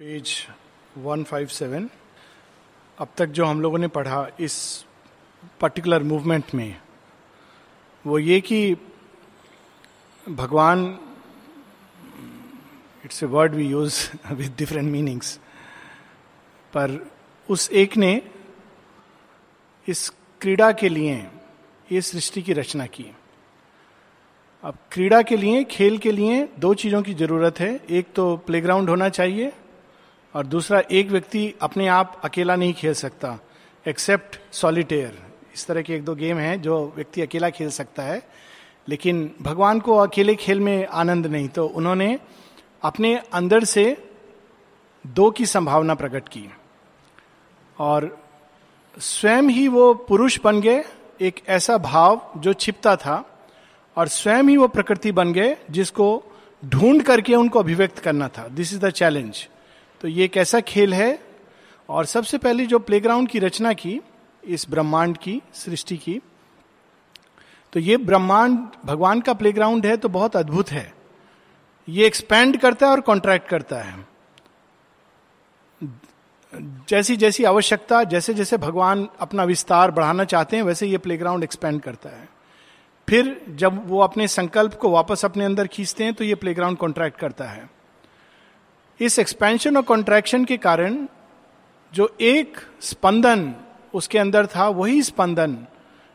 Page 157 अब तक जो हम लोगों ने पढ़ा इस पर्टिकुलर मूवमेंट में, वो ये कि भगवान it's a word we use with different meanings पर उस एक ने इस क्रीड़ा के लिए ये सृष्टि की रचना की। अब क्रीड़ा के लिए, खेल के लिए दो चीज़ों की ज़रूरत है। एक तो प्लेग्राउंड होना चाहिए और दूसरा, एक व्यक्ति अपने आप अकेला नहीं खेल सकता एक्सेप्ट सॉलिटेयर इस तरह के एक दो गेम हैं जो व्यक्ति अकेला खेल सकता है, लेकिन भगवान को अकेले खेल में आनंद नहीं। तो उन्होंने अपने अंदर से दो की संभावना प्रकट की और स्वयं ही वो पुरुष बन गए, एक ऐसा भाव जो छिपता था और स्वयं ही वो प्रकृति बन गए जिसको ढूंढ करके उनको अभिव्यक्त करना था। दिस इज़ द चैलेंज तो ये एक ऐसा खेल है? और सबसे पहले जो प्लेग्राउंड की रचना की, इस ब्रह्मांड की, सृष्टि की तो ये ब्रह्मांड, भगवान का प्लेग्राउंड है तो बहुत अद्भुत है। ये एक्सपैंड करता है और कॉन्ट्रैक्ट करता है। जैसी जैसी आवश्यकता जैसे जैसे भगवान अपना विस्तार बढ़ाना चाहते हैं, वैसे ये प्लेग्राउंड एक्सपेंड करता है। फिर जब वो अपने संकल्प को वापस अपने अंदर खींचते हैं तो ये प्लेग्राउंड कॉन्ट्रैक्ट करता है। इस एक्सपेंशन और कॉन्ट्रैक्शन के कारण जो एक स्पंदन उसके अंदर था, वही स्पंदन,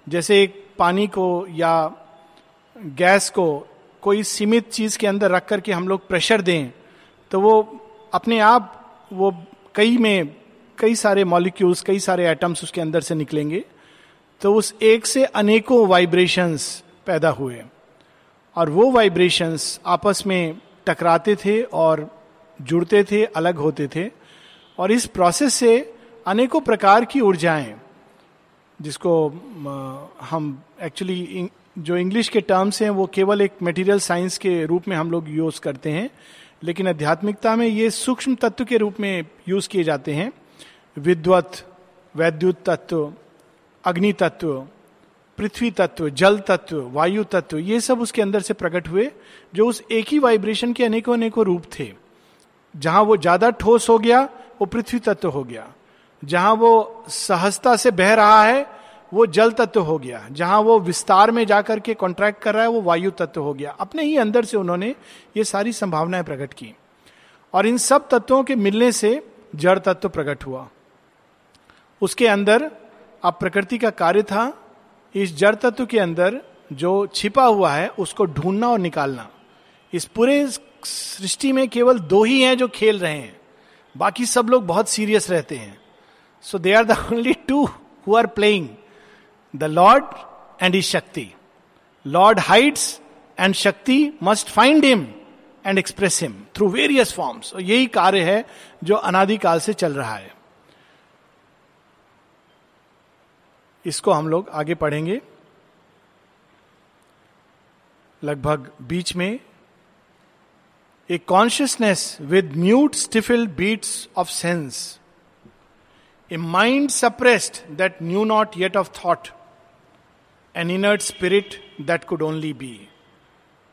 जैसे एक पानी को या गैस को कोई सीमित चीज़ के अंदर रख करके हम लोग प्रेशर दें तो वो अपने आप वो कई में कई सारे मॉलिक्यूल्स कई सारे एटम्स उसके अंदर से निकलेंगे तो उस एक से अनेकों वाइब्रेशंस पैदा हुए। और वो वाइब्रेशंस आपस में टकराते थे और जुड़ते थे, अलग होते थे और इस प्रोसेस से अनेकों प्रकार की ऊर्जाएँ, जिसको हम एक्चुअली जो इंग्लिश के टर्म्स हैं, वो केवल एक मटेरियल साइंस के रूप में हम लोग यूज़ करते हैं, लेकिन आध्यात्मिकता में ये सूक्ष्म तत्व के रूप में यूज़ किए जाते हैं। विद्वत, वैद्युत तत्व, अग्नि तत्व, पृथ्वी तत्व, जल तत्व, वायु तत्व, ये सब उसके अंदर से प्रकट हुए, जो उस एक ही वाइब्रेशन के अनेकों अनेकों रूप थे। जहाँ वो ज़्यादा ठोस हो गया, वो पृथ्वी तत्व हो गया। जहाँ वो सहजता से बह रहा है, वो जल तत्व हो गया। जहाँ वो विस्तार में जाकर के कॉन्ट्रैक्ट कर रहा है, वो वायु तत्व हो गया। अपने ही अंदर से उन्होंने ये सारी संभावनाएँ प्रकट की। और इन सब तत्वों के मिलने से जड़ तत्व प्रकट हुआ। उसके अंदर अब प्रकृति का कार्य था, इस जड़ तत्व के अंदर जो छिपा हुआ है, उसको ढूंढना और निकालना। इस पूरे सृष्टि में केवल दो ही हैं जो खेल रहे हैं। बाकी सब लोग बहुत सीरियस रहते हैं। So they are the only two who are playing the lord and is Shakti lord hides and Shakti must find him and express him through various forms और यही कार्य है जो अनादिकाल से चल रहा है। इसको हम लोग आगे पढ़ेंगे। लगभग बीच में a consciousness with mute stifled beats of sense a mind suppressed that knew not yet of thought an inert spirit that could only be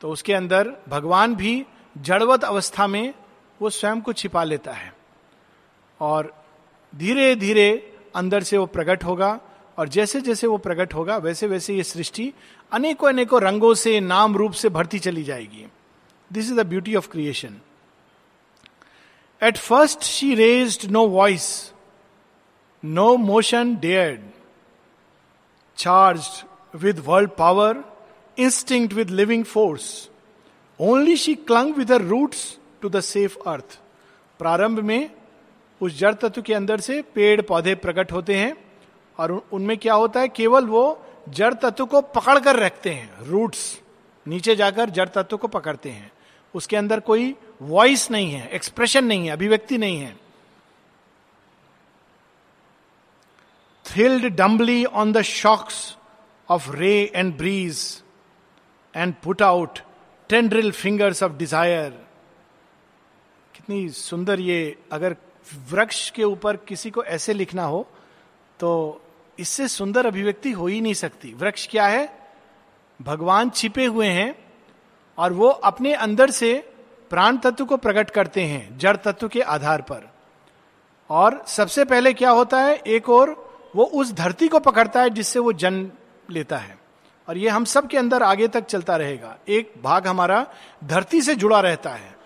तो उसके अंदर भगवान भी जड़वत अवस्था में वो स्वयं को छिपा लेता है। और धीरे धीरे अंदर से वो प्रकट होगा और जैसे जैसे वो प्रकट होगा, वैसे वैसे ये सृष्टि अनेकों अनेकों रंगों से, नाम रूप से भरती चली जाएगी। This is the beauty of creation at first she raised no voice no motion dared charge with world power instinct with living force only she clung with roots to the safe earth प्रारंभ में, उस जड़ तत्व के अंदर से पेड़ पौधे प्रकट होते हैं, और उनमें क्या होता है? केवल वो जड़ तत्व को पकड़ कर रखते हैं रूट्स नीचे जाकर जड़ तत्व को पकड़ते हैं। उसके अंदर कोई वॉइस नहीं है एक्सप्रेशन नहीं है, अभिव्यक्ति नहीं है। Thrilled dumbly on the shocks of ray and breeze and put out tendril fingers of desire कितनी सुंदर ये, अगर वृक्ष के ऊपर किसी को ऐसे लिखना हो तो इससे सुंदर अभिव्यक्ति हो ही नहीं सकती। वृक्ष क्या है? भगवान छिपे हुए हैं और वो अपने अंदर से प्राण तत्व को प्रकट करते हैं, जड़ तत्व के आधार पर। और सबसे पहले क्या होता है? एक और, वो उस धरती को पकड़ता है जिससे वो जन्म लेता है। और ये हम सब के अंदर आगे तक चलता रहेगा। एक भाग हमारा धरती से जुड़ा रहता है,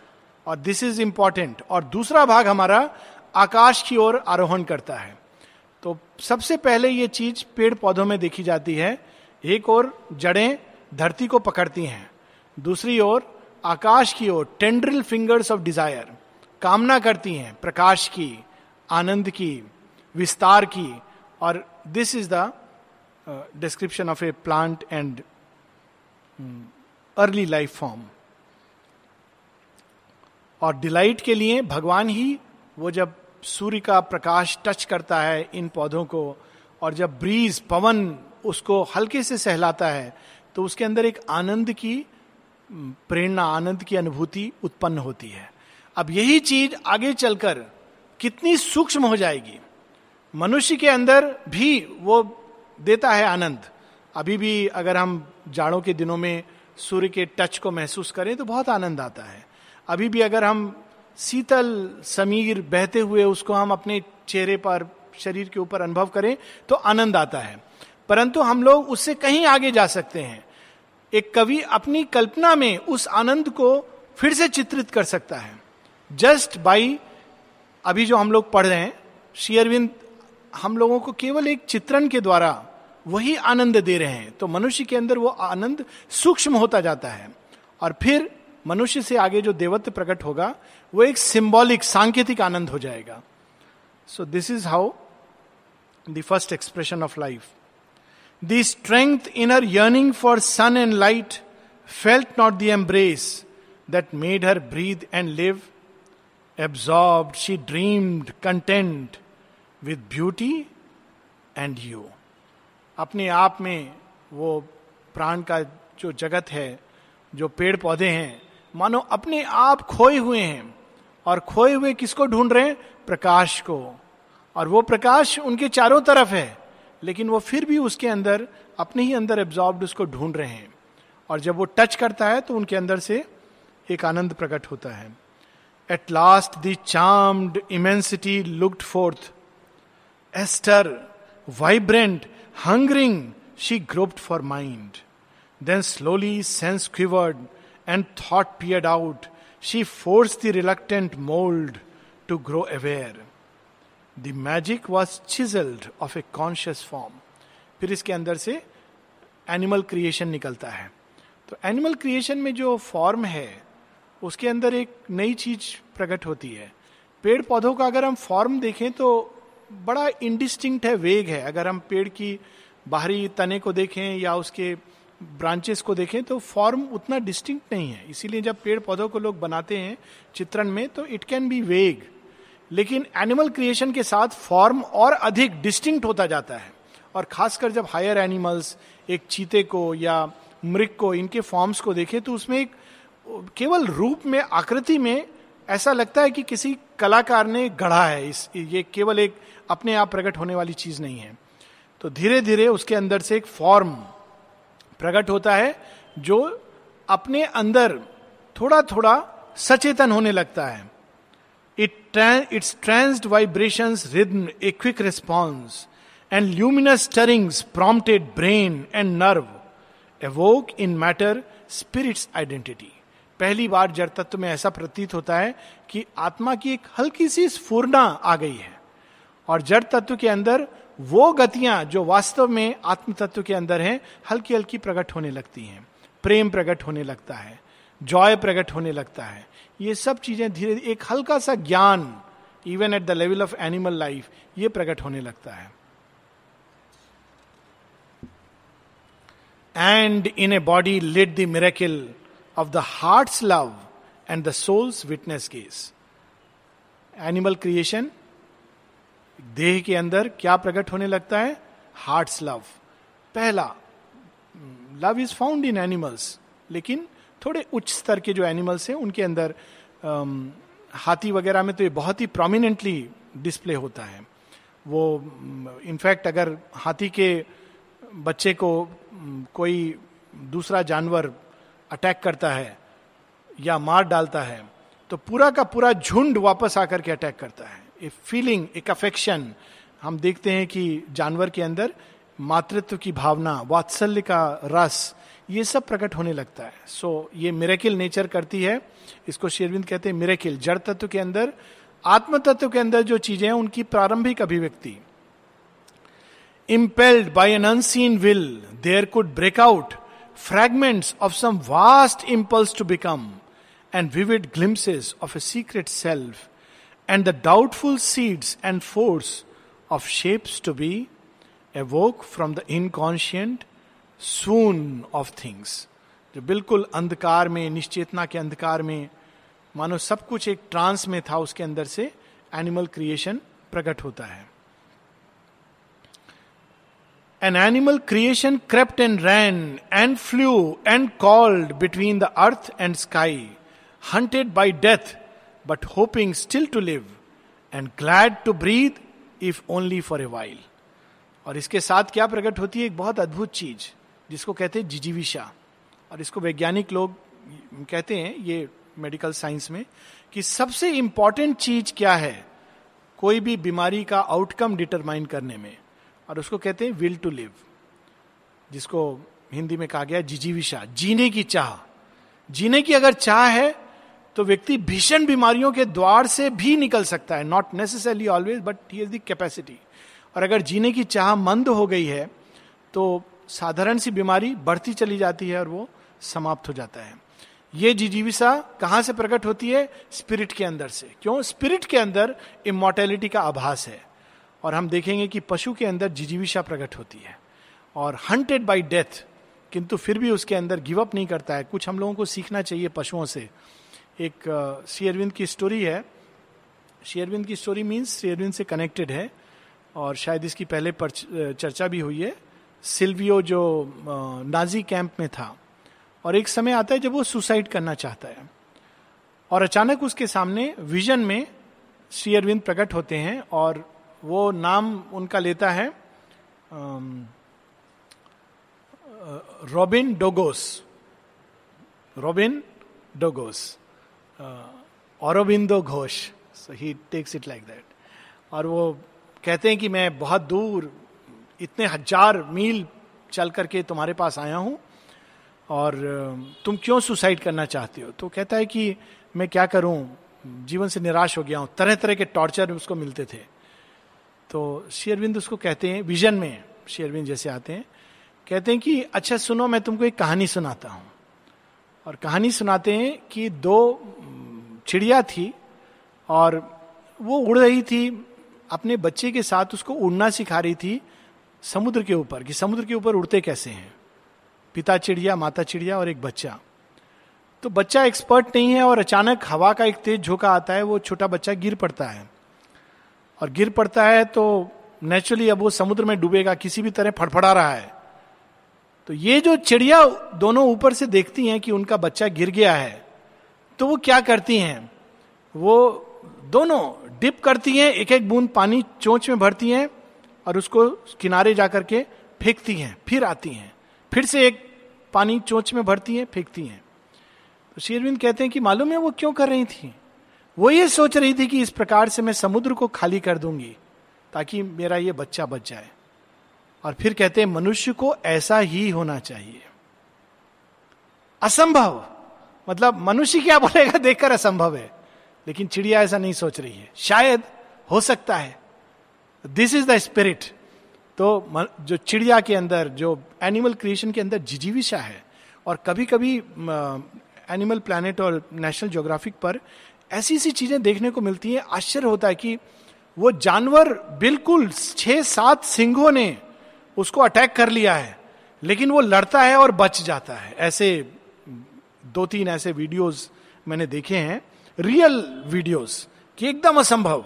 और दिस इज़ इंपॉर्टेंट और दूसरा भाग हमारा आकाश की ओर आरोहण करता है। तो सबसे पहले ये चीज़ पेड़ पौधों में देखी जाती है। एक और जड़ें धरती को पकड़ती हैं। दूसरी ओर, आकाश की ओर टेंड्रिल फिंगर्स ऑफ़ डिज़ायर कामना करती हैं, प्रकाश की, आनंद की, विस्तार की, और this is the description of a plant and early life form और डिलाइट के लिए भगवान ही, वो जब सूर्य का प्रकाश टच करता है इन पौधों को, और जब ब्रीज पवन उसको हल्के से सहलाता है तो उसके अंदर एक आनंद की प्रेरणा, आनंद की अनुभूति उत्पन्न होती है। अब यही चीज़ आगे चलकर कितनी सूक्ष्म हो जाएगी। मनुष्य के अंदर भी वो देता है आनंद। अभी भी अगर हम जाड़ों के दिनों में सूर्य के टच को महसूस करें तो बहुत आनंद आता है। अभी भी अगर हम शीतल समीर बहते हुए उसको हम अपने चेहरे पर, शरीर के ऊपर अनुभव करें तो आनंद आता है। परंतु हम लोग उससे कहीं आगे जा सकते हैं। एक कवि अपनी कल्पना में उस आनंद को फिर से चित्रित कर सकता है। जस्ट बाई, अभी जो हम लोग पढ़ रहे हैं श्री अरविंद हम लोगों को केवल एक चित्रण के द्वारा वही आनंद दे रहे हैं। तो मनुष्य के अंदर वो आनंद सूक्ष्म होता जाता है। और फिर मनुष्य से आगे जो देवत्व प्रकट होगा, वो एक सिंबॉलिक सांकेतिक आनंद हो जाएगा। So this is how the first expression of life the strength in her yearning for sun and light felt not the embrace that made her breathe and live absorb she dreamed content with beauty and you अपने आप में वो प्राण का जो जगत है, जो पेड़ पौधे हैं, मानो अपने आप खोए हुए हैं। और खोए हुए किसको ढूंढ रहे हैं? प्रकाश को। और वो प्रकाश उनके चारों तरफ़ है। लेकिन वो फिर भी उसके अंदर, अपने ही अंदर एब्जॉर्ब उसको ढूंढ रहे हैं। और जब वो टच करता है तो उनके अंदर से एक आनंद प्रकट होता है। At last the charmed immensity looked forth astir vibrant hungering she groped for mind then slowly sense quivered and thought peered out she force the reluctant mould to grow aware the magic was chiselled of a conscious form फिर इसके अंदर से animal creation निकलता है। तो animal creation में जो form है, उसके अंदर एक नई चीज़ प्रकट होती है। पेड़ पौधों का अगर हम फॉर्म देखें तो बड़ा इंडिस्टिंक्ट है वेग है। अगर हम पेड़ की बाहरी तने को देखें या उसके ब्रांचेस को देखें तो फॉर्म उतना डिस्टिंक्ट नहीं है। इसीलिए जब पेड़ पौधों को लोग बनाते हैं चित्रण में तो इट कैन बी वेग लेकिन एनिमल क्रिएशन के साथ फॉर्म और अधिक डिस्टिंक्ट होता जाता है। और खासकर जब हायर एनिमल्स एक चीते को या मृग को, इनके फॉर्म्स को देखें तो उसमें एक, केवल रूप में, आकृति में ऐसा लगता है कि किसी कलाकार ने गढ़ा है। इस, ये केवल एक अपने आप प्रकट होने वाली चीज़ नहीं है। तो धीरे धीरे उसके अंदर से एक फॉर्म प्रकट होता है, जो अपने अंदर थोड़ा थोड़ा सचेतन होने लगता है। आइडेंटिटी पहली बार जड़ तत्व में ऐसा प्रतीत होता है कि आत्मा की एक हल्की सी स्फूर्णा आ गई है। और जड़ तत्व के अंदर वो गतियाँ जो वास्तव में आत्म तत्व के अंदर हैं हल्की हल्की प्रकट होने लगती हैं। प्रेम प्रकट होने लगता है। जॉय प्रकट होने लगता है। ये सब चीज़ें धीरे, एक हल्का सा ज्ञान even at the level of animal life ये प्रकट होने लगता है। And in a body lit the miracle of the heart love and the soul's witness gaze animal creation देह के अंदर क्या प्रकट होने लगता है? हार्ट्स लव पहला, love is found in animals, लेकिन थोड़े उच्च स्तर के जो एनिमल्स हैं उनके अंदर um, हाथी वगैरह में तो ये बहुत ही प्रोमिनेंटली डिस्प्ले होता है। वो इनफैक्ट अगर हाथी के बच्चे को कोई दूसरा जानवर अटैक करता है या मार डालता है तो पूरा का पूरा झुंड वापस आकर के अटैक करता है। ए फीलिंग एक अफेक्शन हम देखते हैं कि जानवर के अंदर मातृत्व की भावना वात्सल्य का रस ये सब प्रकट होने लगता है। सो so, ये मिरेकिल नेचर करती है। इसको शेरविंद कहते हैं मिरेकिल जड़ तत्व के अंदर आत्म तत्व के अंदर जो चीज़ें हैं उनकी प्रारंभिक अभिव्यक्ति। Impelled by an unseen will there could break out fragments of some vast impulse to become and vivid glimpses of a secret self and the doubtful seeds and force of shapes to be awoke from the inconscient swoon of things जो बिल्कुल अंधकार में, निश्चेतना के अंधकार में, मानो सब कुछ एक ट्रांस में था, उसके अंदर से एनिमल क्रिएशन प्रकट होता है। An animal creation crept and ran and flew and called between the earth and sky hunted by death but hoping still to live and glad to breathe if only for a while और इसके साथ क्या प्रकट होती है? एक बहुत अद्भुत चीज़। जिसको कहते हैं जिजीविशा और इसको वैज्ञानिक लोग कहते हैं, ये मेडिकल साइंस में, कि सबसे इंपॉर्टेंट चीज़ क्या है? कोई भी बीमारी का आउटकम डिटरमाइन करने में। और उसको कहते हैं विल टू लिव जिसको हिंदी में कहा गया जिजीविशा जीने की चाह। जीने की अगर चाह है तो व्यक्ति भीषण बीमारियों के द्वार से भी निकल सकता है। Not necessarily always but he is the capacity और अगर जीने की चाह मंद हो गई है तो साधारण सी बीमारी बढ़ती चली जाती है और वो समाप्त हो जाता है। ये जिजीविसा कहाँ से प्रकट होती है? स्पिरिट के अंदर से। क्यों? स्पिरिट के अंदर इमोर्टेलिटी का आभास है। और हम देखेंगे कि पशु के अंदर जिजीविशा प्रकट होती है। और हंटेड बाई डेथ, किंतु फिर भी उसके अंदर गिव अप नहीं करता है। कुछ हम लोगों को सीखना चाहिए पशुओं से। एक शेयरविंद की स्टोरी है। शेयरविंद की स्टोरी मीन्स शेयरविंद से कनेक्टेड है। और शायद इसकी पहले चर्चा भी हुई है। सिल्वियो जो नाजी कैंप में था, और एक समय आता है जब वो सुसाइड करना चाहता है, और अचानक उसके सामने विजन में श्री अरविंद प्रकट होते हैं, और वो नाम उनका लेता है रॉबिन डोगोस रॉबिन डोगोस Aurobindo Ghosh so he takes it like that और वो कहते हैं कि मैं बहुत दूर इतने हज़ार मील चल करके तुम्हारे पास आया हूँ और तुम क्यों सुसाइड करना चाहते हो? तो कहता है कि मैं क्या करूँ? जीवन से निराश हो गया हूँ। तरह तरह के टॉर्चर उसको मिलते थे। तो शेरविंद उसको कहते हैं, विजन में शेरविंद जैसे आते हैं, कहते हैं कि अच्छा सुनो, मैं तुमको एक कहानी सुनाता हूँ। और कहानी सुनाते हैं कि दो चिड़िया थी और वो उड़ रही थी। अपने बच्चे के साथ उसको उड़ना सिखा रही थी। समुद्र के ऊपर, कि समुद्र के ऊपर उड़ते कैसे हैं? पिता चिड़िया, माता चिड़िया और एक बच्चा। तो बच्चा एक्सपर्ट नहीं है और अचानक हवा का एक तेज झोंका आता है, वो छोटा बच्चा गिर पड़ता है। और गिर पड़ता है तो नेचुरली अब वो समुद्र में डूबेगा, किसी भी तरह फड़फड़ा रहा है। तो ये जो चिड़िया दोनों ऊपर से देखती हैं कि उनका बच्चा गिर गया है तो वो क्या करती हैं? वो दोनों डिप करती हैं एक एक बूंद पानी चोंच में भरती हैं और उसको किनारे जाकर के फेंकती हैं, फिर आती हैं। फिर से एक पानी चोंच में भरती हैं, फेंकती हैं। तो शेरविंद कहते हैं कि मालूम है वो क्यों कर रही थी? वो ये सोच रही थी कि इस प्रकार से मैं समुद्र को खाली कर दूँगी, ताकि मेरा ये बच्चा बच जाए। और फिर कहते हैं, मनुष्य को ऐसा ही होना चाहिए। असंभव! मतलब मनुष्य क्या बोलेगा, देखकर असंभव है। लेकिन चिड़िया ऐसा नहीं सोच रही है। शायद हो सकता है। दिस इज़ द स्पिरिट तो जो चिड़िया के अंदर, जो एनिमल क्रिएशन के अंदर जिजीविशा है, और कभी कभी एनिमल प्लैनेट और नेशनल ज्योग्राफिक पर ऐसी ऐसी चीज़ें देखने को मिलती हैं। आश्चर्य होता है कि वो जानवर बिल्कुल छह सात सिंहों ने उसको अटैक कर लिया है, लेकिन वो लड़ता है और बच जाता है। ऐसे दो तीन ऐसे वीडियोस मैंने देखे हैं रियल वीडियोस कि एकदम असंभव।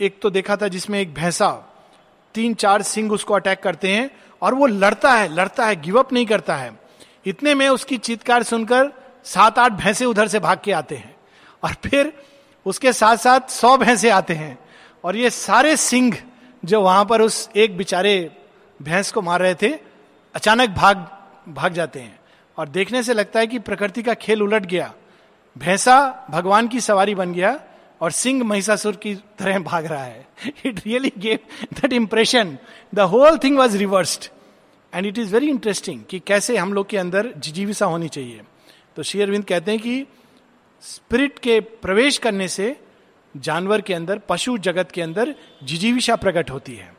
एक तो देखा था जिसमें एक भैंसा, तीन चार सिंह उसको अटैक करते हैं और वो लड़ता है लड़ता है गिवअप नहीं करता है। इतने में उसकी चीतकार सुनकर सात आठ भैंसे उधर से भाग के आते हैं और फिर उसके साथ साथ सौ भैंसे आते हैं और ये सारे सिंह जो वहाँ पर उस एक बिचारे भैंस को मार रहे थे, अचानक भाग भाग जाते हैं और देखने से लगता है कि प्रकृति का खेल उलट गया। भैंसा भगवान की सवारी बन गया और सिंह महिषासुर की तरह भाग रहा है। It really gave that impression the whole thing was reversed and it is very interesting कि कैसे हम लोग के अंदर जिजीविसा होनी चाहिए। तो श्री अरविंद कहते हैं कि स्पिरिट के प्रवेश करने से जानवर के अंदर, पशु जगत के अंदर जिजीविशा प्रकट होती है।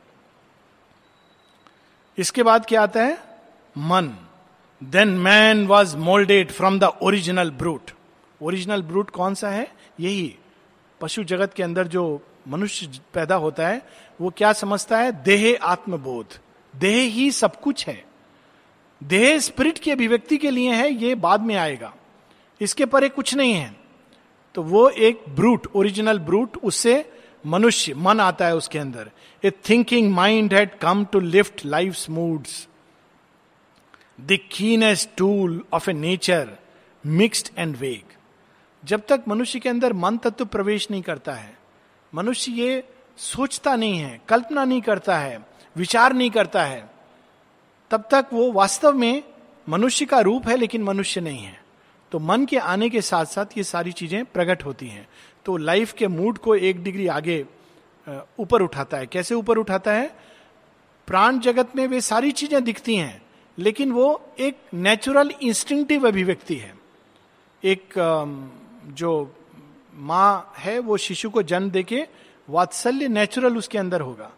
इसके बाद क्या आता है? मन। Then man was moulded from the original brute original brute कौन सा है? यही। पशु जगत के अंदर जो मनुष्य पैदा होता है, वो क्या समझता है? देह आत्मबोध। देह ही सब कुछ है। देह स्पिरिट की अभिव्यक्ति के लिए है, ये बाद में आएगा। इसके परे कुछ नहीं है। तो वो एक ब्रूट, ओरिजिनल ब्रूट, उससे मनुष्य, मन आता है उसके अंदर। A thinking mind had come to lift life moods the tool of a nature mixed and vague जब तक मनुष्य के अंदर मन तत्व प्रवेश नहीं करता है, मनुष्य ये सोचता नहीं है, कल्पना नहीं करता है, विचार नहीं करता है, तब तक वो वास्तव में मनुष्य का रूप है लेकिन मनुष्य नहीं है। तो मन के आने के साथ साथ ये सारी चीज़ें प्रकट होती हैं। तो लाइफ के मूड को एक डिग्री आगे ऊपर उठाता है। कैसे ऊपर उठाता है? प्राण जगत में वे सारी चीज़ें दिखती हैं, लेकिन वो एक नेचुरल इंस्टिंक्टिव अभिव्यक्ति है। एक जो माँ है, वो शिशु को जन्म देके वात्सल्य नेचुरल उसके अंदर होगा।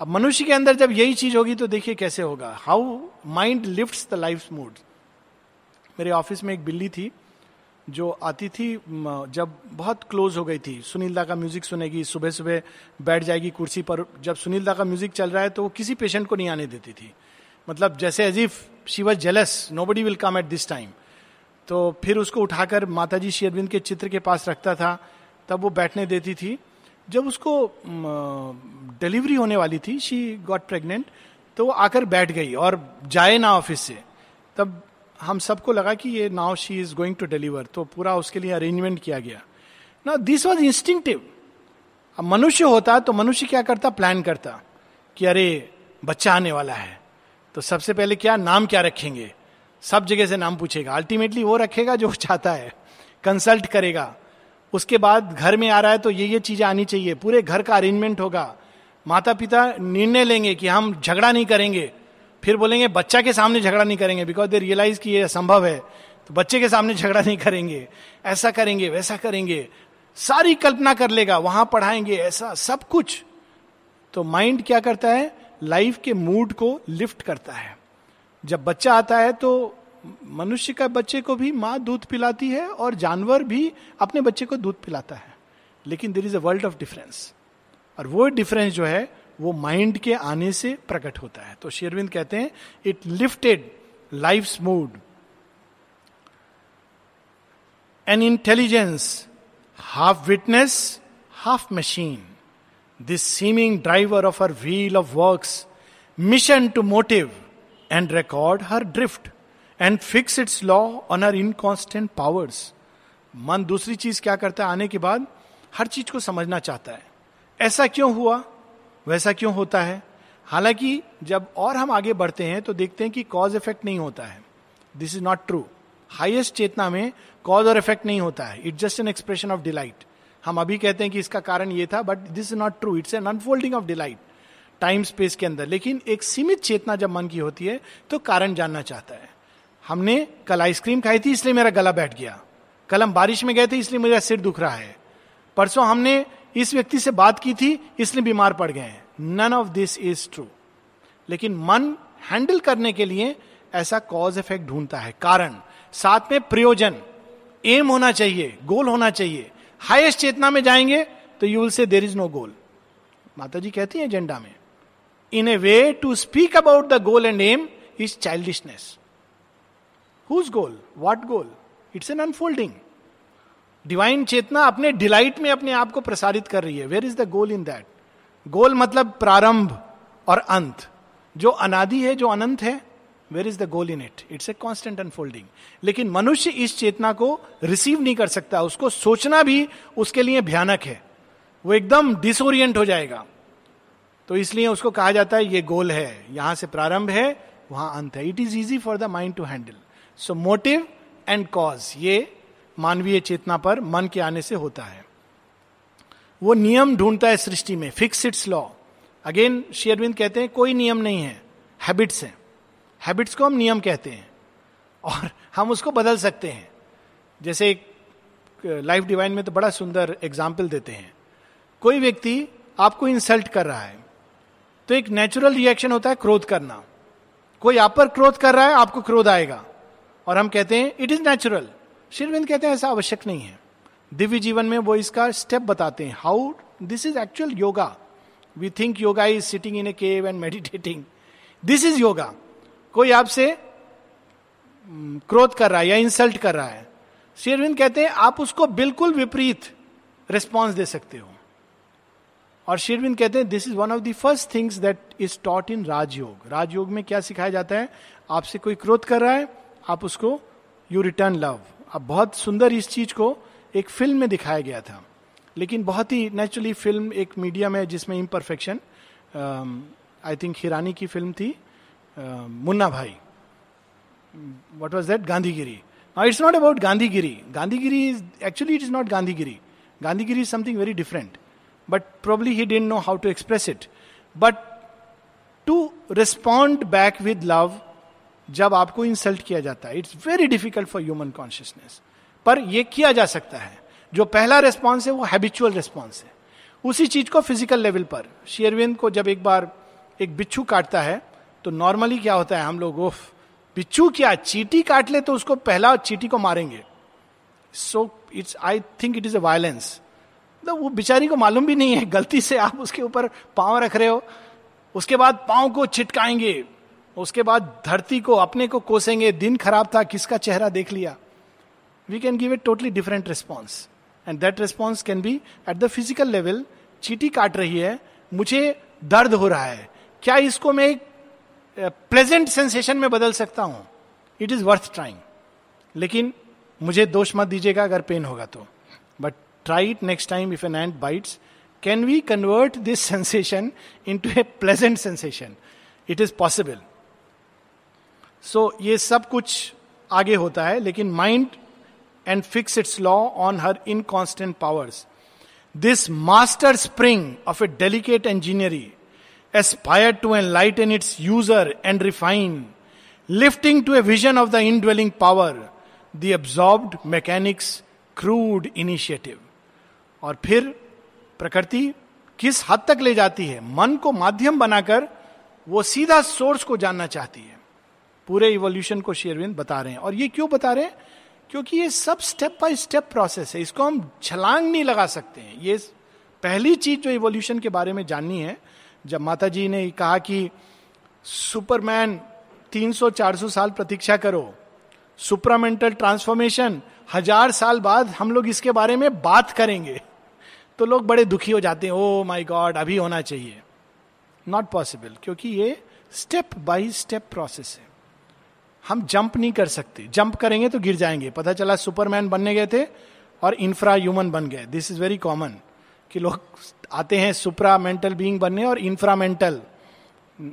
अब मनुष्य के अंदर जब यही चीज़ होगी तो देखिए कैसे होगा। How mind lift the life mood मेरे ऑफ़िस में एक बिल्ली थी, जो आती थी जब बहुत क्लोज हो गई थी। सुनील दा का म्यूज़िक सुनेगी सुबह सुबह बैठ जाएगी कुर्सी पर। जब सुनील दा का म्यूज़िक चल रहा है तो वो किसी पेशेंट को नहीं आने देती थी। मतलब जैसे as if she was jealous nobody will come at this time तो फिर उसको उठाकर माता जी शेरविंद के चित्र के पास रखता था। तब वो बैठने देती थी। जब उसको डिलीवरी होने वाली थी शी गॉट प्रेग्नेंट तो वो आकर बैठ गई और जाए ना ऑफ़िस से। तब हम सबको लगा कि ये now she is going to deliver तो पूरा उसके लिए अरेंजमेंट किया गया। ना दिस वॉज़ इंस्टिंक्टिव अब मनुष्य होता तो मनुष्य क्या करता? प्लान करता कि अरे, बच्चा आने वाला है। तो सबसे पहले क्या? नाम क्या रखेंगे? सब जगह से नाम पूछेगा। अल्टीमेटली वो रखेगा जो चाहता है। कंसल्ट करेगा। उसके बाद घर में आ रहा है तो ये ये चीज़ें आनी चाहिए। पूरे घर का अरेंजमेंट होगा। माता पिता निर्णय लेंगे कि हम झगड़ा नहीं करेंगे। फिर बोलेंगे, बच्चा के सामने झगड़ा नहीं करेंगे बिकॉज़ दे रियलाइज़ कि ये असंभव है। तो बच्चे के सामने झगड़ा नहीं करेंगे। ऐसा करेंगे, वैसा करेंगे। सारी कल्पना कर लेगा। वहाँ पढ़ाएँगे, ऐसा सब कुछ। तो माइंड क्या करता है? लाइफ के मूड को लिफ्ट करता है। जब बच्चा आता है तो मनुष्य का बच्चे को भी माँ दूध पिलाती है और जानवर भी अपने बच्चे को दूध पिलाता है। लेकिन there is a world of difference और वो डिफरेंस जो है, वो माइंड के आने से प्रकट होता है। तो शेरविंद कहते हैं it lifted life mood an intelligence half witness half machine this seeming driver of her wheel of works mission to motive and record her drift and fix its law on her inconstant powers मन दूसरी चीज़ क्या करता है? आने के बाद हर चीज़ को समझना चाहता है। ऐसा क्यों हुआ? वैसा क्यों होता है? हालाँकि जब और हम आगे बढ़ते हैं तो देखते हैं कि कॉज इफ़ेक्ट नहीं होता है। This is not true highest चेतना में कॉज और इफ़ेक्ट नहीं होता है। It's just an expression of delight हम अभी कहते हैं कि इसका कारण ये था but this is not true it's an unfolding of delight time space के अंदर। लेकिन एक सीमित चेतना जब मन की होती है तो कारण जानना चाहता है। हमने कल आइसक्रीम खाई थी, इसलिए मेरा गला बैठ गया। कल हम बारिश में गए थे, इसलिए मेरा सिर दुख रहा है। परसों हमने इस व्यक्ति से बात की थी, इसलिए बीमार पड़ गए हैं। None of this is true लेकिन मन हैंडल करने के लिए ऐसा कॉज इफ़ेक्ट ढूंढता है। कारण, साथ में प्रयोजन। एम होना चाहिए गोल होना चाहिए। हाईएस्ट चेतना में जाएँगे तो you will see there is no goal माता जी कहती है एजेंडा में। In a way to speak about the goal and aim is childishness whose goal what goal it's an unfolding divine चेतना अपने डिलाइट में अपने आप को प्रसारित कर रही है. Where is the goal in that goal मतलब प्रारंभ और अंत. जो अनादि है, जो अनंत है where is the goal in it it's a constant unfolding लेकिन मनुष्य इस चेतना को रिसीव नहीं कर सकता. उसको सोचना भी उसके लिए भयानक है. वो एकदम डिसोरियंट हो जाएगा. तो इसलिए उसको कहा जाता है, ये गोल है, यहाँ से प्रारंभ है, वहाँ अंत है। It is easy for the mind to handle so motive and cause ये मानवीय चेतना पर मन के आने से होता है। वो नियम ढूंढता है सृष्टि में फिक्स इट्स लॉ अगेन शेयरविंद कहते हैं, कोई नियम नहीं है हैबिट्स हैं। हैबिट्स को हम नियम कहते हैं, और हम उसको बदल सकते हैं। जैसे एक लाइफ डिवाइन में तो बड़ा सुंदर एग्ज़ाम्पल देते हैं। कोई व्यक्ति आपको इंसल्ट कर रहा है तो एक नेचुरल रिएक्शन होता है क्रोध करना। कोई आप पर क्रोध कर रहा है, आपको क्रोध आएगा। और हम कहते हैं इट इज़ नेचुरल शिरविंद कहते हैं, ऐसा आवश्यक नहीं है। दिव्य जीवन में वो इसका स्टेप बताते हैं। How this is actual yoga we think yoga is sitting in a cave and meditating this is yoga कोई आपसे क्रोध कर रहा है या इंसल्ट कर रहा है। शेरविंद कहते हैं, आप उसको बिल्कुल विपरीत रिस्पॉन्स दे सकते हो। और शेरविंद कहते हैं this is one of the first things that is taught in Rajyoga Rajyoga में क्या सिखाया जाता है? आपसे कोई क्रोध कर रहा है आप उसको यू रिटर्न लव अब बहुत सुंदर इस चीज़ को एक फ़िल्म में दिखाया गया था। लेकिन बहुत ही नेचुरली फ़िल्म एक मीडियम है जिसमें इम्परफेक्शन आई थिंक हिरानी की फ़िल्म थी uh, Munna Bhai. What was that Gandhigiri. It's not about Gandhigiri. Gandhigiri is actually it is not Gandhigiri. Gandhigiri is something very different but probably he didn't know how to express it but to respond back with love जब आपको insult किया जाता है it's very difficult for human consciousness पर यह किया जा सकता है। जो पहला रिस्पॉन्स है, वो हैबिचुअल रिस्पॉन्स है। उसी चीज़ को फ़िज़िकल लेवल पर। शेयरविंद को जब एक बार एक बिच्छू काटता है तो नॉर्मली क्या होता है, हम लोग, ओफ, बिच्छू क्या, चीटी काट ले तो उसको पहला चीटी को मारेंगे। So it's I think it is a violence तो वो बेचारी को मालूम भी नहीं है, गलती से आप उसके ऊपर पाँव रख रहे हो। उसके बाद पाँव को छिटकाएँगे, उसके बाद धरती को, अपने को कोसेंगे, दिन खराब था, किसका चेहरा देख लिया? We can give a totally different response and that response can be at the physical level चीटी काट रही है, मुझे दर्द हो रहा है, क्या इसको मैं एक प्लेजेंट सेंसेशन में बदल सकता हूँ? इट इज़ वर्थ ट्राइंग लेकिन मुझे दोष मत दीजिएगा अगर पेन होगा तो। But try next time if an ant bites can we convert this sensation into a pleasant sensation it is possible so ये सब कुछ आगे होता है लेकिन mind and fix its law on her inconstant powers this master spring of a delicate engineering aspire to enlighten in its user and refine lifting to a vision of the indwelling power, the absorbed mechanic's crude initiative. और फिर प्रकृति किस हद तक ले जाती है? मन को माध्यम बनाकर वो सीधा सोर्स को जानना चाहती है। पूरे इवोल्यूशन को शेरविंद बता रहे हैं। और ये क्यों बता रहे हैं? क्योंकि ये सब स्टेप बाय स्टेप प्रोसेस है। इसको हम छलांग नहीं लगा सकते हैं। ये पहली चीज़ जो इवोल्यूशन के बारे में जाननी है, जब माता जी ने कहा कि सुपरमैन 300-400 साल प्रतीक्षा करो। सुपरामेंटल ट्रांसफॉर्मेशन हज़ार साल बाद हम लोग इसके बारे में बात करेंगे। तो लोग बड़े दुखी हो जाते हैं ओ माई गॉड अभी होना चाहिए. नॉट पॉसिबल क्योंकि ये स्टेप बाय स्टेप प्रोसेस है। हम जंप नहीं कर सकते। जंप करेंगे तो गिर जाएँगे। पता चला सुपरमैन बनने गए थे और इंफ्रा ह्यूमन बन गए। दिस इज़ वेरी कॉमन कि लोग आते हैं सुप्रा मेंटल बींग बनने और इंफ्रामेंटल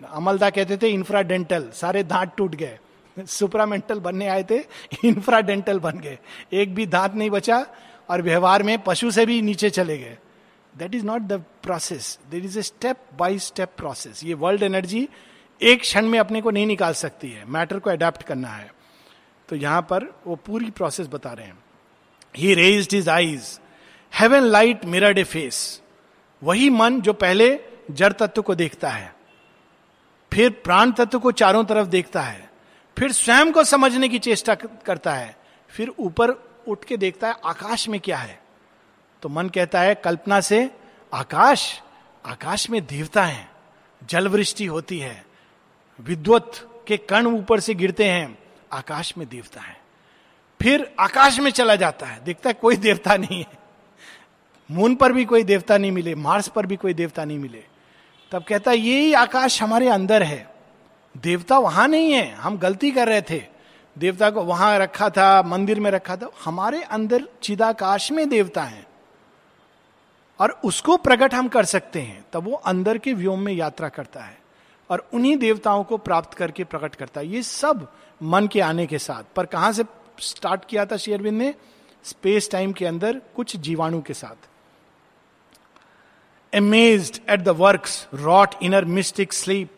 अमलदा कहते थे इंफ्राडेंटल सारे दांत टूट गए। सुपरा मेंटल बनने आए थे इंफ्राडेंटल बन गए। एक भी दांत नहीं बचा। और व्यवहार में पशु से भी नीचे चले गए। That is not the process there is a step by step process ये वर्ल्ड एनर्जी एक क्षण में अपने को नहीं निकाल सकती है। मैटर को अडेप्ट करना है। तो यहाँ पर वो पूरी प्रोसेस बता रहे हैं। He raise his eyes heaven light mirrored a face वही मन जो पहले जड़ तत्व को देखता है, फिर प्राण तत्व को चारों तरफ़ देखता है, फिर स्वयं को समझने की चेष्टा करता है, फिर ऊपर उठ के देखता है, आकाश में क्या है? तो मन कहता है, कल्पना से, आकाश आकाश में देवता है, जलवृष्टि होती है, विद्वत के कण ऊपर से गिरते हैं, आकाश में देवता है। फिर आकाश में चला जाता है, देखता है कोई देवता नहीं है। मून पर भी कोई देवता नहीं मिले, मार्स पर भी कोई देवता नहीं मिले। तब कहता है, यही आकाश हमारे अंदर है, देवता वहाँ नहीं है, हम गलती कर रहे थे। देवता को वहाँ रखा था, मंदिर में रखा था, हमारे अंदर चिदाकाश में देवता है और उसको प्रकट हम कर सकते हैं, तब वो अंदर के व्योम में यात्रा करता है और उन्हीं देवताओं को प्राप्त करके प्रकट करता है ये सब मन के आने के साथ पर कहाँ से स्टार्ट किया था शेयरविंद ने स्पेस टाइम के अंदर कुछ जीवाणु के साथ at the works wrought in her mystic sleep.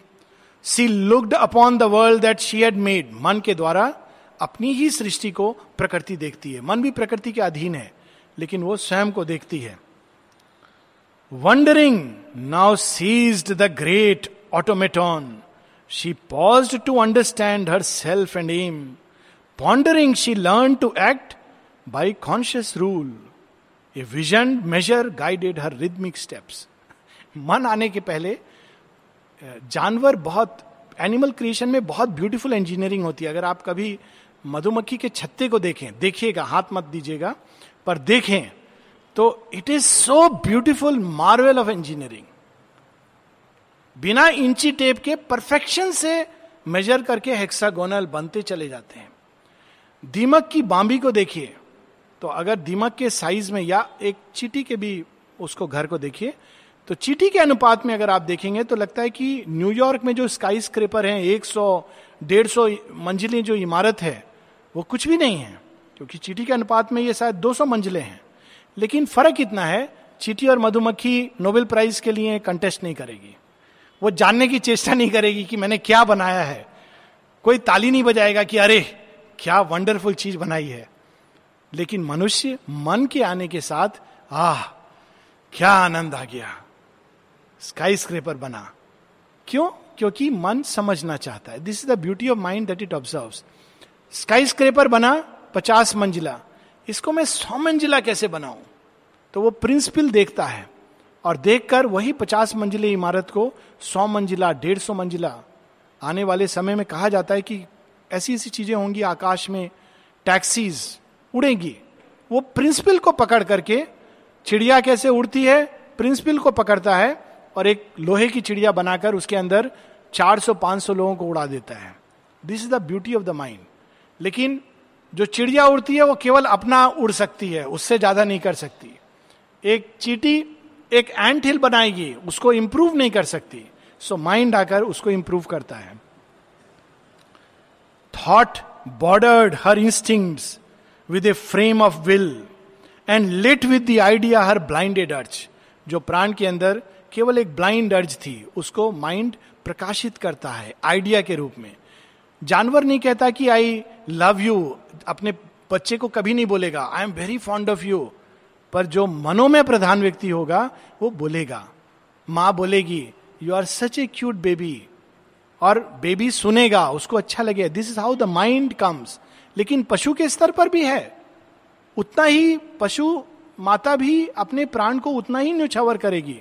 She looked upon the world that she had made. मन के द्वारा अपनी ही सृष्टि को प्रकृति देखती है। मन भी प्रकृति के अधीन है, लेकिन वो स्वयं को देखती है। Wandering now ceased the great automaton she pause to understand herself and aim pondering she learn to act by conscious rule a vision measure guided her rhythmic steps मन आने के पहले जानवर बहुत एनिमल क्रिएशन में बहुत ब्यूटीफुल इंजीनियरिंग होती है। अगर आप कभी मधुमक्खी के छत्ते को देखें। देखिएगा, हाथ मत दीजिएगा, पर देखें। तो it is so beautiful marvel of engineering बिना इंची टेप के परफेक्शन से मेजर करके हेक्सागोनल बनते चले जाते हैं। दीमक की बांबी को देखिए। तो अगर दीमक के साइज़ में या एक चीटी के भी उसको घर को देखिए तो चीटी के अनुपात में अगर आप देखेंगे तो लगता है कि न्यूयॉर्क में जो स्काई स्क्रेपर है, एक सौ, डेढ़ सौ मंजिली जो इमारत है वो कुछ भी नहीं है, क्योंकि चीटी के अनुपात में ये शायद 200 मंजिलें हैं। लेकिन फ़र्क इतना है, चीटी और मधुमक्खी नोबेल प्राइज के लिए कंटेस्ट नहीं करेगी। वो जानने की चेष्टा नहीं करेगी कि मैंने क्या बनाया है। कोई ताली नहीं बजाएगा कि अरे, क्या वंडरफुल चीज़ बनाई है। लेकिन मनुष्य मन के आने के साथ, आह, क्या आनंद आ गया। स्काई स्क्रेपर बना। क्यों? क्योंकि मन समझना चाहता है। This is the beauty of mind that it observe skyscraper बना, पचास मंजिला। इसको मैं सौ मंजिला कैसे बनाऊँ? तो वो प्रिंसिपल देखता है और देखकर वही पचास मंजिले इमारत को सौ मंजिला, डेढ़ सौ मंजिला आने वाले समय में कहा जाता है कि ऐसी ऐसी चीज़ें होंगी, आकाश में टैक्सीज उड़ेगी। वो प्रिंसिपल को पकड़ करके चिड़िया कैसे उड़ती है? प्रिंसिपल को पकड़ता है और एक लोहे की चिड़िया बनाकर उसके अंदर 400-500 लोगों को उड़ा देता है। This is the beauty of the mind लेकिन जो चिड़िया उड़ती है, वो केवल अपना उड़ सकती है, उससे ज़्यादा नहीं कर सकती। एक चीटी, एक एंट हिल बनाएगी, उसको इंप्रूव नहीं कर सकती। सो माइंड आकर उसको इंप्रूव करता है। Thought bordered her instinct with a frame of will and lit with the idea her blinded urge जो प्राण के अंदर केवल एक ब्लाइंड अर्ज़ थी, उसको माइंड प्रकाशित करता है आइडिया के रूप में। जानवर नहीं कहता कि आई लव यू अपने बच्चे को कभी नहीं बोलेगा। I am very fond of you पर जो मनो में प्रधान व्यक्ति होगा, वो बोलेगा। माँ बोलेगी you are such a cute baby और बेबी सुनेगा, उसको अच्छा लगे। This is how the mind comes लेकिन पशु के स्तर पर भी है। उतना ही पशु माता भी अपने प्राण को उतना ही न्यौछावर करेगी,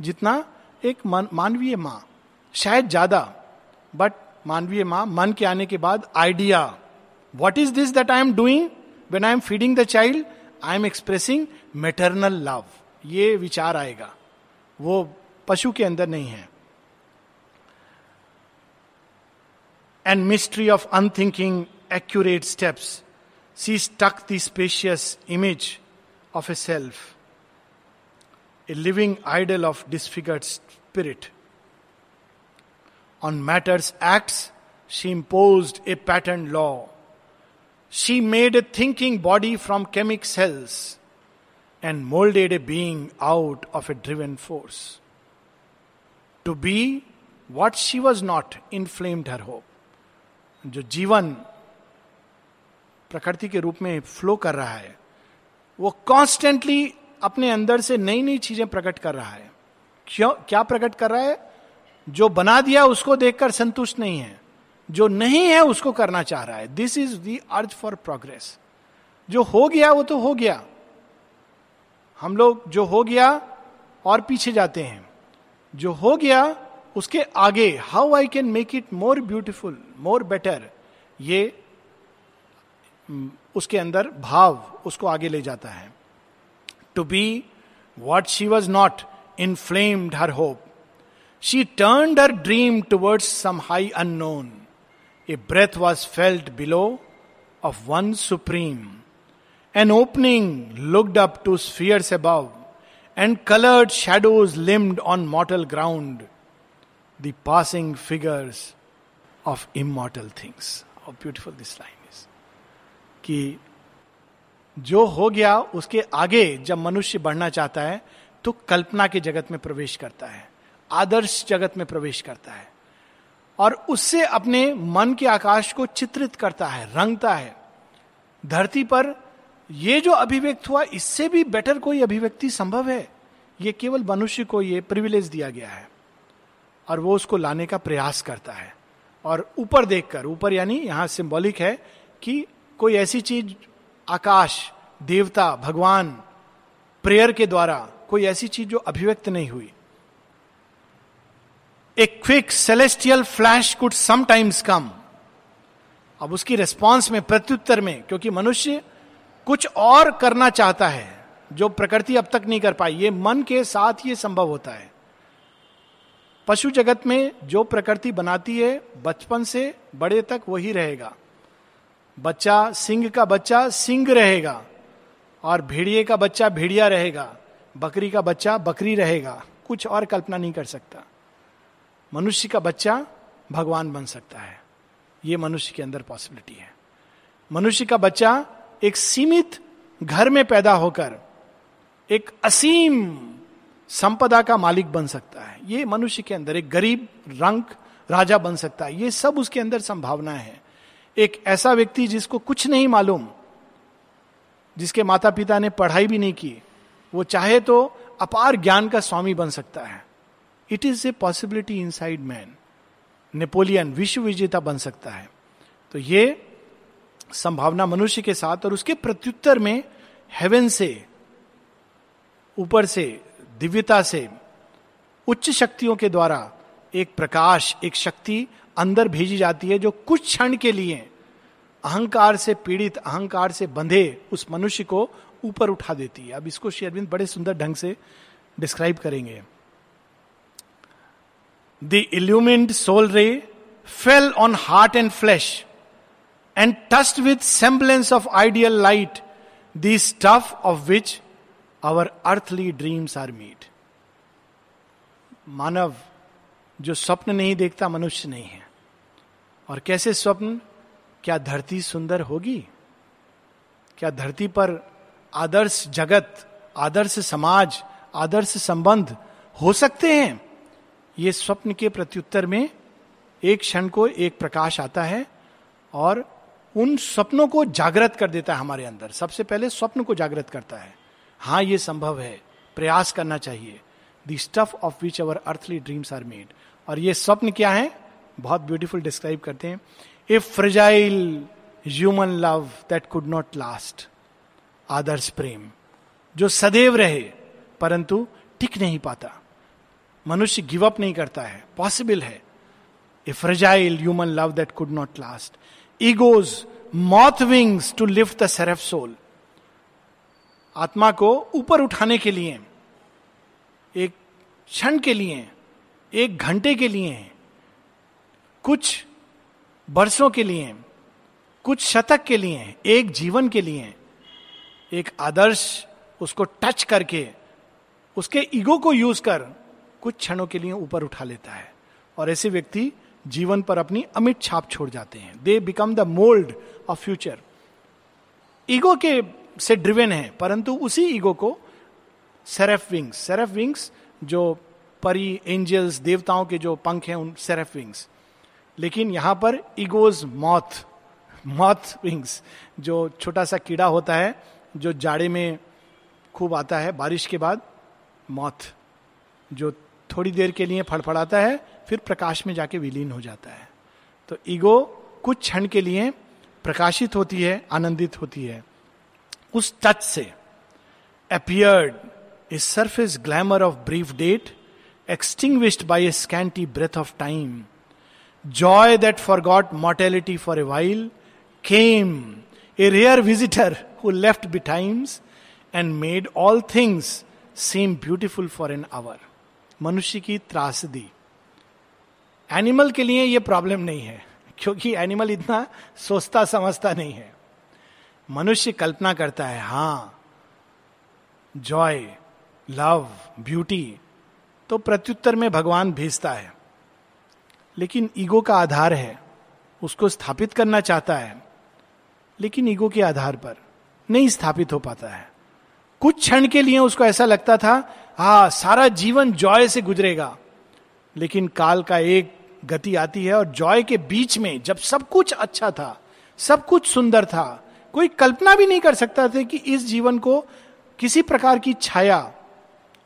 जितना एक मानवीय माँ। शायद ज़्यादा बट मानवीय माँ, मन के आने के बाद idea what is this that I am doing when I am feeding the child I am expressing maternal love ये विचार आएगा। वो पशु के अंदर नहीं है। And mystery of unthinking accurate steps see stuck the specious image of a self a living idol of disfigured spirit. On matters acts, she imposed a patterned law. She made a thinking body from chemic cells and molded a being out of a driven force. To be what she was not inflamed her hope. जो जीवन प्रकृति के रूप में flow कर रहा है वो कॉन्स्टेंटली अपने अंदर से नई नई चीज़ें प्रकट कर रहा है क्यों क्या प्रकट कर रहा है जो बना दिया उसको देखकर संतुष्ट नहीं है। जो नहीं है उसको करना चाह रहा है। दिस इज़ दी अर्ज़ फॉर प्रोग्रेस जो हो गया, वो तो हो गया। हम लोग जो हो गया और पीछे जाते हैं। जो हो गया, उसके आगे how I can make it more beautiful more better ये उसके अंदर भाव उसको आगे ले जाता है। To be what she was not inflamed her hope she turn her dream towards some high unknown a breath was felt below of one supreme an opening looked up to spheres above and coloured shadows limned on mortal ground the passing figures of immortal things beautiful this line कि जो हो गया, उसके आगे जब मनुष्य बढ़ना चाहता है तो कल्पना के जगत में प्रवेश करता है। आदर्श जगत में प्रवेश करता है और उससे अपने मन के आकाश को चित्रित करता है, रंगता है। धरती पर यह जो अभिव्यक्त हुआ, इससे भी बेटर कोई अभिव्यक्ति संभव है? ये केवल मनुष्य को ये प्रिविलेज दिया गया है और वो उसको लाने का प्रयास करता है। और ऊपर देखकर, ऊपर यानी यहाँ सिंबॉलिक है कि कोई ऐसी चीज़, आकाश, देवता, भगवान प्रेयर के द्वारा कोई ऐसी चीज़ जो अभिव्यक्त नहीं हुई। A quick celestial flash could sometimes come अब उसकी रिस्पॉन्स में, प्रत्युत्तर में, क्योंकि मनुष्य कुछ और करना चाहता है, जो प्रकृति अब तक नहीं कर पाई, ये मन के साथ ये संभव होता है। पशु जगत में जो प्रकृति बनाती है, बचपन से बड़े तक वही रहेगा। बच्चा, सिंह का बच्चा सिंह रहेगा, और भेड़िए का बच्चा, भेड़िया रहेगा, बकरी का बच्चा, बकरी रहेगा, कुछ और कल्पना नहीं कर सकता। मनुष्य का बच्चा भगवान बन सकता है। ये मनुष्य के अंदर पॉसिबिलिटी है। मनुष्य का बच्चा एक सीमित घर में पैदा होकर एक असीम संपदा का मालिक बन सकता है। ये मनुष्य के अंदर एक गरीब रंग राजा बन सकता है। ये सब उसके अंदर संभावना है। एक ऐसा व्यक्ति जिसको कुछ नहीं मालूम, जिसके माता पिता ने पढ़ाई भी नहीं की, वो चाहे तो अपार ज्ञान का स्वामी बन सकता है। It is a possibility inside man Napoleon विश्व विजेता बन सकता है। तो ये संभावना मनुष्य के साथ और उसके प्रत्युत्तर में हेवन से, ऊपर से, दिव्यता से, उच्च शक्तियों के द्वारा एक प्रकाश, एक शक्ति अंदर भेजी जाती है जो कुछ क्षण के लिए अहंकार से पीड़ित, अहंकार से बंधे उस मनुष्य को ऊपर उठा देती है। अब इसको शेरविंद बड़े सुंदर ढंग से डिस्क्राइब करेंगे। The illumined soul ray fell on heart and flash and touched with semblance of ideal light the stuff of which our earthly dreams are made मानव जो स्वप्न नहीं देखता, मनुष्य नहीं है। और कैसे स्वप्न? क्या धरती सुंदर होगी? क्या धरती पर आदर्श जगत, आदर्श समाज, आदर्श संबंध हो सकते हैं? ये स्वप्न के प्रत्युत्तर में एक क्षण को एक प्रकाश आता है और उन स्वप्नों को जागृत कर देता है हमारे अंदर। सबसे पहले स्वप्न को जागृत करता है। हाँ ये संभव है। प्रयास करना चाहिए। The stuff of which our earthly dreams are made और ये स्वप्न क्या है? बहुत ब्यूटीफुल डिस्क्राइब करते हैं। A fragile human love that could not last आदर्श प्रेम, जो सदैव रहे, परंतु टिक नहीं पाता। मनुष्य गिव अप नहीं करता है। पॉसिबल है। A fragile human love that could not last ego's moth wings to lift the seraph soul आत्मा को ऊपर उठाने के लिए, एक क्षण के लिए, एक घंटे के लिए, कुछ वर्षों के लिए, कुछ शतक के लिए, एक जीवन के लिए, एक आदर्श उसको टच करके, उसके ईगो को यूज़ कर कुछ क्षणों के लिए ऊपर उठा लेता है। और ऐसे व्यक्ति जीवन पर अपनी अमिट छाप छोड़ जाते हैं। They become the mould of future ego के से ड्रिवेन है, परंतु उसी ईगो को सेरेफ विंग्स सेरेफ विंग्स जो परी एंजल्स देवताओं के जो पंख हैं, उन सेरेफ विंग्स लेकिन यहाँ पर ईगोज मौत मौत विंग्स जो छोटा सा कीड़ा होता है, जो जाड़े में खूब आता है, बारिश के बाद मौत जो थोड़ी देर के लिए फड़फड़ाता है, फिर प्रकाश में जाके विलीन हो जाता है। तो ईगो कुछ क्षण के लिए प्रकाशित होती है, आनंदित होती है। उस टच से appeared a surface glamour of brief date extinguished by a scanty breath of time joy that forgot mortality for a while came a rare visitor who left betimes and made all things seem beautiful for an hour मनुष्य की त्रासदी। Animal के लिए यह problem नहीं है, क्योंकि animal इतना सोचता, समझता नहीं है। मनुष्य कल्पना करता है, हाँ जॉय लव ब्यूटी तो प्रत्युत्तर में भगवान भेजता है। लेकिन ईगो का आधार है, उसको स्थापित करना चाहता है, लेकिन ईगो के आधार पर नहीं स्थापित हो पाता है। कुछ क्षण के लिए उसको ऐसा लगता था हा, सारा जीवन जॉय से गुजरेगा। लेकिन काल का एक गति आती है और जॉय के बीच में जब सब कुछ अच्छा था, सब कुछ सुंदर था, कोई कल्पना भी नहीं कर सकता था कि इस जीवन को किसी प्रकार की छाया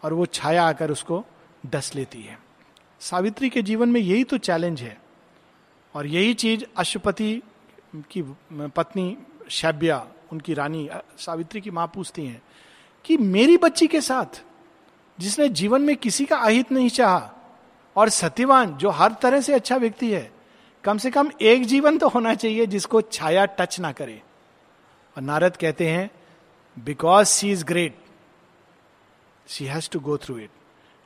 और वो छाया आकर उसको डस लेती है। सावित्री के जीवन में यही तो चैलेंज है। और यही चीज़ अशुपति की पत्नी शैब्या, उनकी रानी, सावित्री की माँ पूछती हैं कि मेरी बच्ची के साथ जिसने जीवन में किसी का अहित नहीं चाहा, और सत्यवान जो हर तरह से अच्छा व्यक्ति है, कम से कम एक जीवन तो होना चाहिए जिसको छाया टच ना करे। और नारद कहते हैं because she is great she has to go through it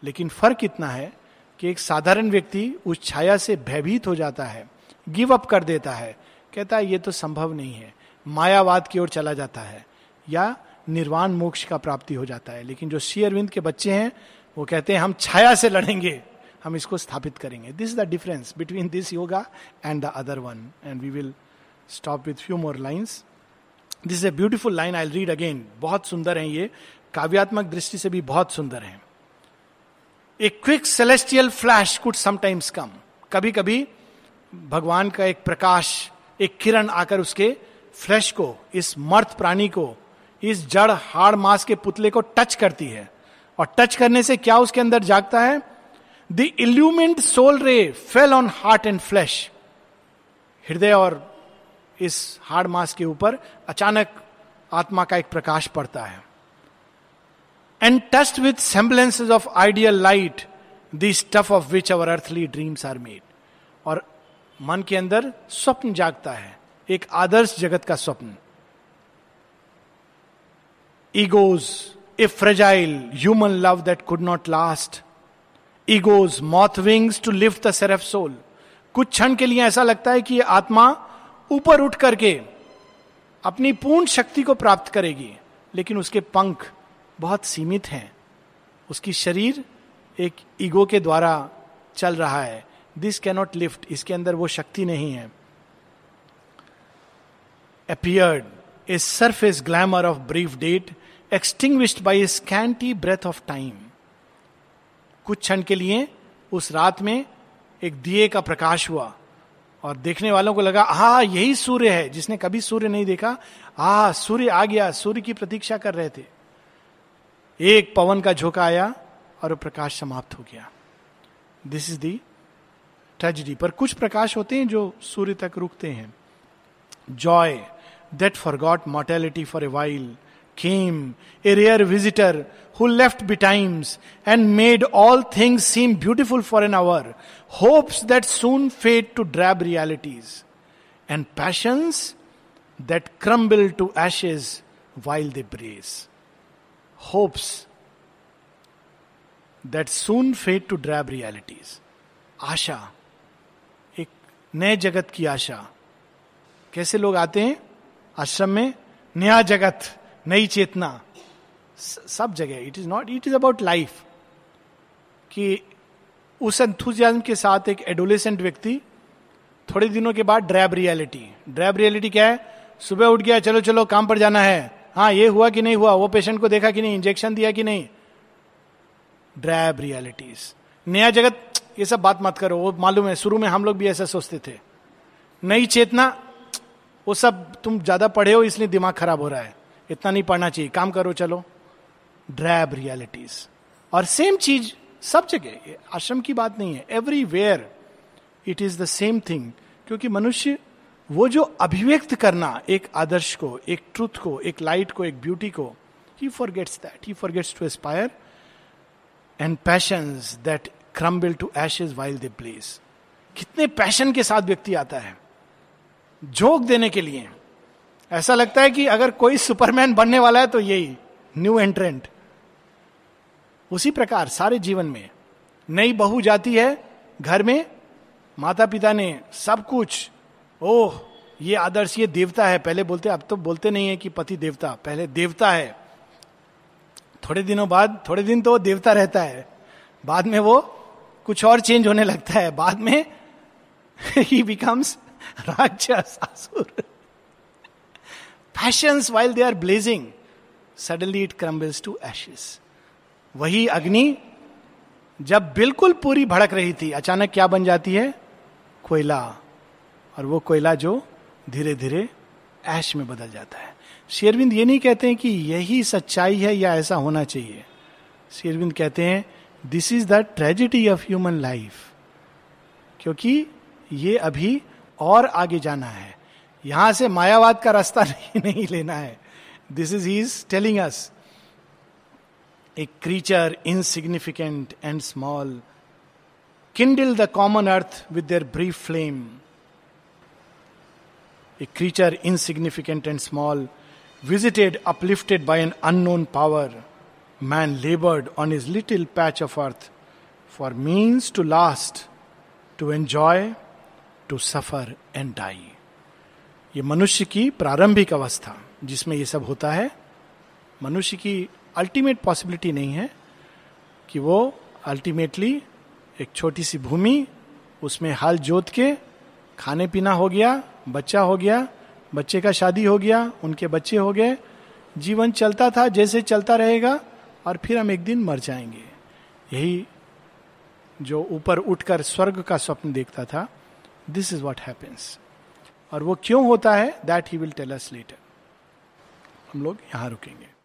लेकिन फ़र्क इतना है कि एक साधारण व्यक्ति उस छाया से भयभीत हो जाता है गिव अप कर देता है, कहता है, ये तो संभव नहीं है, मायावाद की ओर चला जाता है। या निर्वाण मोक्ष का प्राप्ति हो जाता है। लेकिन जो श्री अरविंद के बच्चे हैं, वो कहते हैं, हम छाया से लड़ेंगे, हम इसको स्थापित करेंगे। This is the difference between this yoga and the other one and we will stop with few more lines this is a beautiful line I read again बहुत सुंदर है ये। काव्यात्मक दृष्टि से भी बहुत सुंदर है। A quick celestial flash could sometimes come कभी कभी भगवान का एक प्रकाश, एक किरण आकर उसके फ्लैश को, इस मर्थ प्राणी को इस जड़ हाड़ मास के पुतले को टच करती है। और टच करने से क्या उसके अंदर जागता है? The illumined soul ray fell on heart and flash हृदय और इस हार्ड मास के ऊपर अचानक आत्मा का एक प्रकाश पड़ता है। And touched with semblances of ideal light the stuff of which our earthly dreams are made और मन के अंदर स्वप्न जागता है। एक आदर्श जगत का स्वप्न। Ego's a fragile human love that could not last ego's moth wings to lift the seraph soul कुछ क्षण के लिए ऐसा लगता है कि आत्मा ऊपर उठ करके अपनी पूर्ण शक्ति को प्राप्त करेगी, लेकिन उसके पंख बहुत सीमित हैं। उसकी शरीर एक ईगो के द्वारा चल रहा है। दिस कैनॉट लिफ्ट इसके अंदर वो शक्ति नहीं है। Appeared a surface glamour of brief date extinguished by a scanty breath of time कुछ क्षण के लिए उस रात में एक दिए का प्रकाश हुआ और देखने वालों को लगा हा यही सूर्य है। जिसने कभी सूर्य नहीं देखा आ सूर्य आ गया, सूर्य की प्रतीक्षा कर रहे थे। एक पवन का झोंका आया और प्रकाश समाप्त हो गया। दिस इज़ दी ट्रेजिडी पर कुछ प्रकाश होते हैं जो सूर्य तक रुकते हैं। Joy that forgot mortality for a while came a rare visitor who left betimes and made all things seem beautiful for an hour hopes that soon fade to drab realities and passions that crumble to ashes while they blaze hopes that soon fade to drab realities आशा एक नए जगत की आशा। कैसे लोग आते हैं? आश्रम में? नया जगत। नई चेतना। सब जगह। It is not it is about life कि उस एंथुजियाज्म के साथ एक एडोलेसेंट व्यक्ति थोड़े दिनों के बाद ड्रैब रियलिटी ड्रैब रियलिटी क्या है? सुबह उठ गया, चलो चलो, काम पर जाना है। हाँ ये हुआ कि नहीं हुआ? वो पेशेंट को देखा कि नहीं? इंजेक्शन दिया कि नहीं? ड्रैब रियलिटीज नया जगत, ये सब बात मत करो। वो मालूम है, शुरू में हम लोग भी ऐसा सोचते थे। नई चेतना, वो सब तुम ज़्यादा पढ़े हो, इसलिए दिमाग खराब हो रहा है। इतना नहीं पढ़ना चाहिए। काम करो, चलो। ड्रैब रियलिटीज और सेम चीज़ सब जगह आश्रम की बात नहीं है। Everywhere it is the same thing क्योंकि मनुष्य, वो जो अभिव्यक्त करना, एक आदर्श को, एक ट्रुथ को, एक लाइट को, एक ब्यूटी को ही forgets that he forgets to aspire and passion that crumble to ashes while they blaze कितने पैशन के साथ व्यक्ति आता है। झोंक देने के लिए। ऐसा लगता है कि अगर कोई सुपरमैन बनने वाला है तो यही न्यू एंट्रेंट उसी प्रकार सारे जीवन में, नई बहू जाती है घर में माता पिता ने सब कुछ, ओह, ये आदर्श ये देवता है। पहले बोलते, अब तो बोलते नहीं है कि पति देवता, पहले देवता है। थोड़े दिनों बाद, थोड़े दिन तो देवता रहता है। बाद में वो कुछ और चेंज होने लगता है। बाद में ही बिकम्स राक्षस, असुर। Passions while they are blazing suddenly it crumbles to ashes वही अग्नि, जब बिल्कुल पूरी भड़क रही थी, अचानक क्या बन जाती है? कोयला। और वो कोयला जो धीरे धीरे ऐश में बदल जाता है। शेरविंद ये नहीं कहते हैं कि यही सच्चाई है या ऐसा होना चाहिए। शेरविंद कहते हैं this is the tragedy of human life क्योंकि ये अभी और आगे जाना है। यहाँ से मायावाद का रास्ता नहीं, नहीं लेना है। This is he is telling us a creature insignificant and small kindle the common earth with their brief flame a creature insignificant and small visited uplifted by an unknown power man laboured on his little patch of earth for means to last to enjoy to suffer and die ये मनुष्य की प्रारंभिक अवस्था, जिसमें ये सब होता है, मनुष्य की अल्टीमेट पॉसिबिलिटी नहीं है कि वो अल्टीमेटली एक छोटी सी भूमि, उसमें हल जोत के खाने पीना हो गया, बच्चा हो गया, बच्चे का शादी हो गया, उनके बच्चे हो गए, जीवन चलता था जैसे चलता रहेगा और फिर हम एक दिन मर जाएँगे। यही जो ऊपर उठकर स्वर्ग का स्वप्न देखता था दिस इज़ वॉट हैपन्स और वो क्यों होता है that he will tell us later हम लोग यहाँ रुकेंगे।